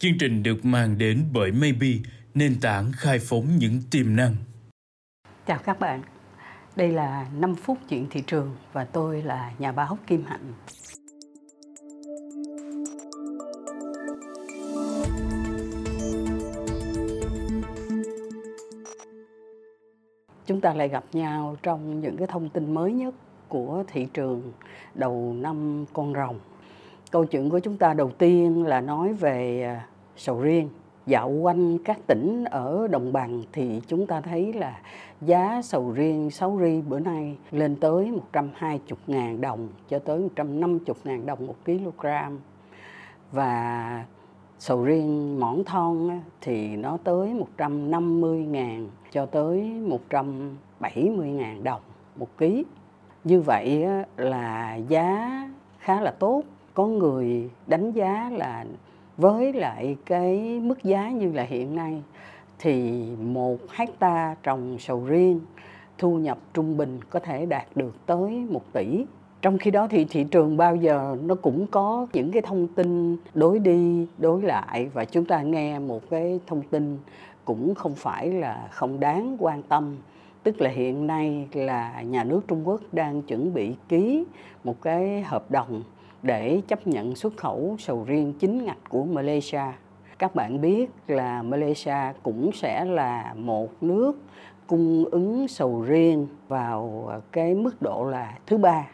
Chương trình được mang đến bởi Maybe, nền tảng khai phóng những tiềm năng. Chào các bạn, đây là 5 phút chuyện thị trường và tôi là nhà báo Kim Hạnh. Chúng ta lại gặp nhau trong những cái thông tin mới nhất của thị trường đầu năm con rồng. Câu chuyện của chúng ta đầu tiên là nói về à, sầu riêng. Dạo quanh các tỉnh ở đồng bằng thì chúng ta thấy là giá sầu riêng 6 ri bữa nay lên tới 120.000 đồng cho tới 150.000 đồng một kg. Và sầu riêng mỏng thon thì nó tới 150.000 cho tới 170.000 đồng một ký. Như vậy là giá khá là tốt. Có người đánh giá là với lại cái mức giá như là hiện nay thì một hecta trồng sầu riêng thu nhập trung bình có thể đạt được tới 1 tỷ. Trong khi đó thì thị trường bao giờ nó cũng có những cái thông tin đối đi, đối lại và chúng ta nghe một cái thông tin cũng không phải là không đáng quan tâm. Tức là hiện nay là nhà nước Trung Quốc đang chuẩn bị ký một cái hợp đồng để chấp nhận xuất khẩu sầu riêng chính ngạch của Malaysia. Các bạn biết là Malaysia cũng sẽ là một nước cung ứng sầu riêng vào cái mức độ là thứ ba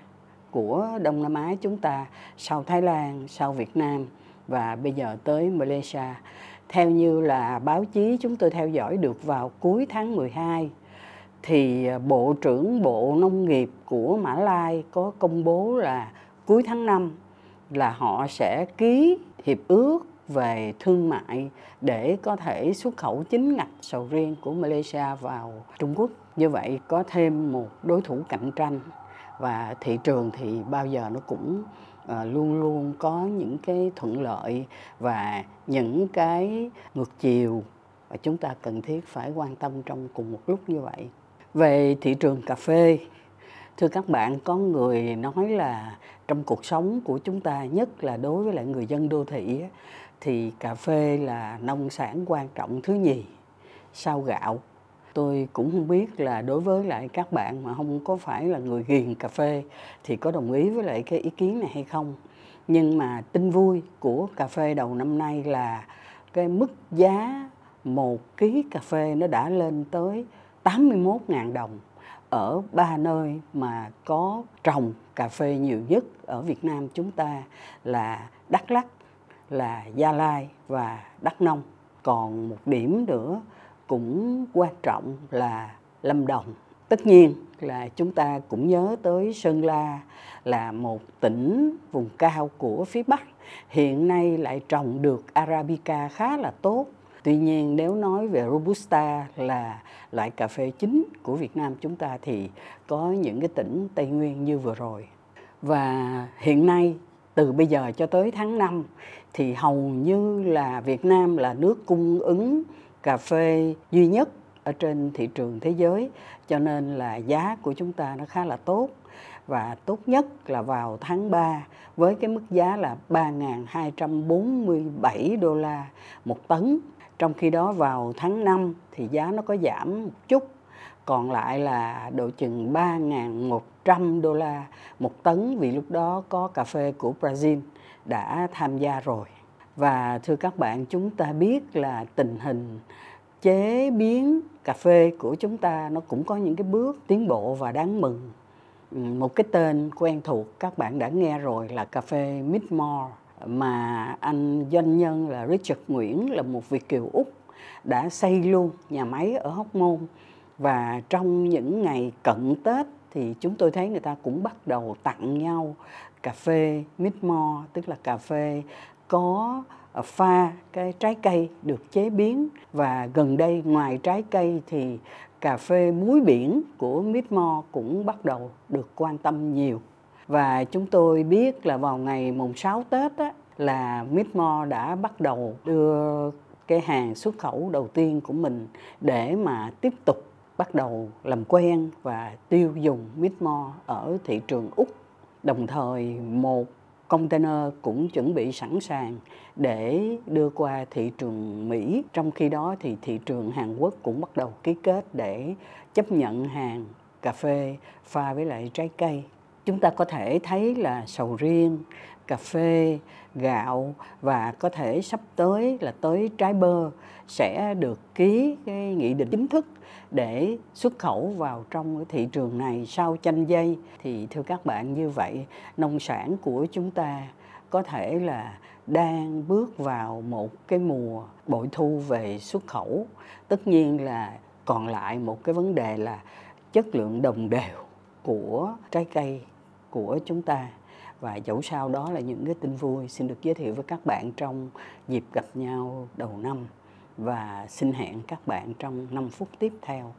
của Đông Nam Á chúng ta sau Thái Lan, sau Việt Nam và bây giờ tới Malaysia. Theo như là báo chí chúng tôi theo dõi được vào cuối tháng 12 thì Bộ trưởng Bộ Nông nghiệp của Mã Lai có công bố là cuối tháng 5 là họ sẽ ký hiệp ước về thương mại để có thể xuất khẩu chính ngạch sầu riêng của Malaysia vào Trung Quốc. Như vậy có thêm một đối thủ cạnh tranh và thị trường thì bao giờ nó cũng ờ, luôn luôn có những cái thuận lợi và những cái ngược chiều và chúng ta cần thiết phải quan tâm trong cùng một lúc như vậy. Về thị trường cà phê thưa các bạn, có người nói là trong cuộc sống của chúng ta, nhất là đối với lại người dân đô thị thì cà phê là nông sản quan trọng thứ nhì sau gạo. Tôi cũng không biết là đối với lại các bạn mà không có phải là người ghiền cà phê thì có đồng ý với lại cái ý kiến này hay không? Nhưng mà tin vui của cà phê đầu năm nay là cái mức giá một ký cà phê nó đã lên tới 81.000 đồng ở ba nơi mà có trồng cà phê nhiều nhất ở Việt Nam chúng ta là Đắk Lắk, là Gia Lai và Đắk Nông. Còn một điểm nữa cũng quan trọng là Lâm Đồng. Tất nhiên là chúng ta cũng nhớ tới Sơn La là một tỉnh vùng cao của phía Bắc. Hiện nay lại trồng được Arabica khá là tốt Tuy nhiên, nếu nói về Robusta là loại cà phê chính của Việt Nam chúng ta thì có những cái tỉnh Tây Nguyên như vừa rồi. Và hiện nay, từ bây giờ cho tới tháng 5 thì hầu như là Việt Nam là nước cung ứng cà phê duy nhất ở trên thị trường thế giới. Cho nên là giá của chúng ta nó khá là tốt. Và tốt nhất là vào tháng 3 với cái mức giá là 3.247 đô la một tấn trong khi đó vào tháng 5 thì giá nó có giảm một chút còn lại là độ chừng 3.100 đô la một tấn vì lúc đó có cà phê của Brazil đã tham gia rồi. Và thưa các bạn, chúng ta biết là tình hình chế biến cà phê của chúng ta nó cũng có những cái bước tiến bộ và đáng mừng. Một cái tên quen thuộc các bạn đã nghe rồi là cà phê Midmore mà anh doanh nhân là Richard Nguyễn là một Việt kiều Úc, đã xây luôn nhà máy ở Hóc Môn. Và trong những ngày cận Tết thì chúng tôi thấy người ta cũng bắt đầu tặng nhau cà phê Midmore tức là cà phê có ờ, pha cái trái cây được chế biến. Và gần đây ngoài trái cây thì cà phê muối biển của Midmore cũng bắt đầu được quan tâm nhiều và chúng tôi biết là vào ngày mùng 6 Tết á, là Midmore đã bắt đầu đưa cái hàng xuất khẩu đầu tiên của mình để mà tiếp tục bắt đầu làm quen và tiêu dùng Midmore ở thị trường Úc. Đồng thời một container cũng chuẩn bị sẵn sàng để đưa qua thị trường Mỹ. Trong khi đó thì thị trường Hàn Quốc cũng bắt đầu ký kết để chấp nhận hàng cà phê pha với lại trái cây. Chúng ta có thể thấy là sầu riêng, cà phê, gạo và có thể sắp tới là tới trái bơ sẽ được ký cái nghị định chính thức để xuất khẩu vào trong cái thị trường này sau chanh dây. Thì thưa các bạn như vậy nông sản của chúng ta có thể là đang bước vào một cái mùa bội thu về xuất khẩu. Tất nhiên là còn lại một cái vấn đề là chất lượng đồng đều của trái cây của chúng ta và dẫu sao đó là những cái tin vui xin được giới thiệu với các bạn trong dịp gặp nhau đầu năm và xin hẹn các bạn trong 5 phút tiếp theo.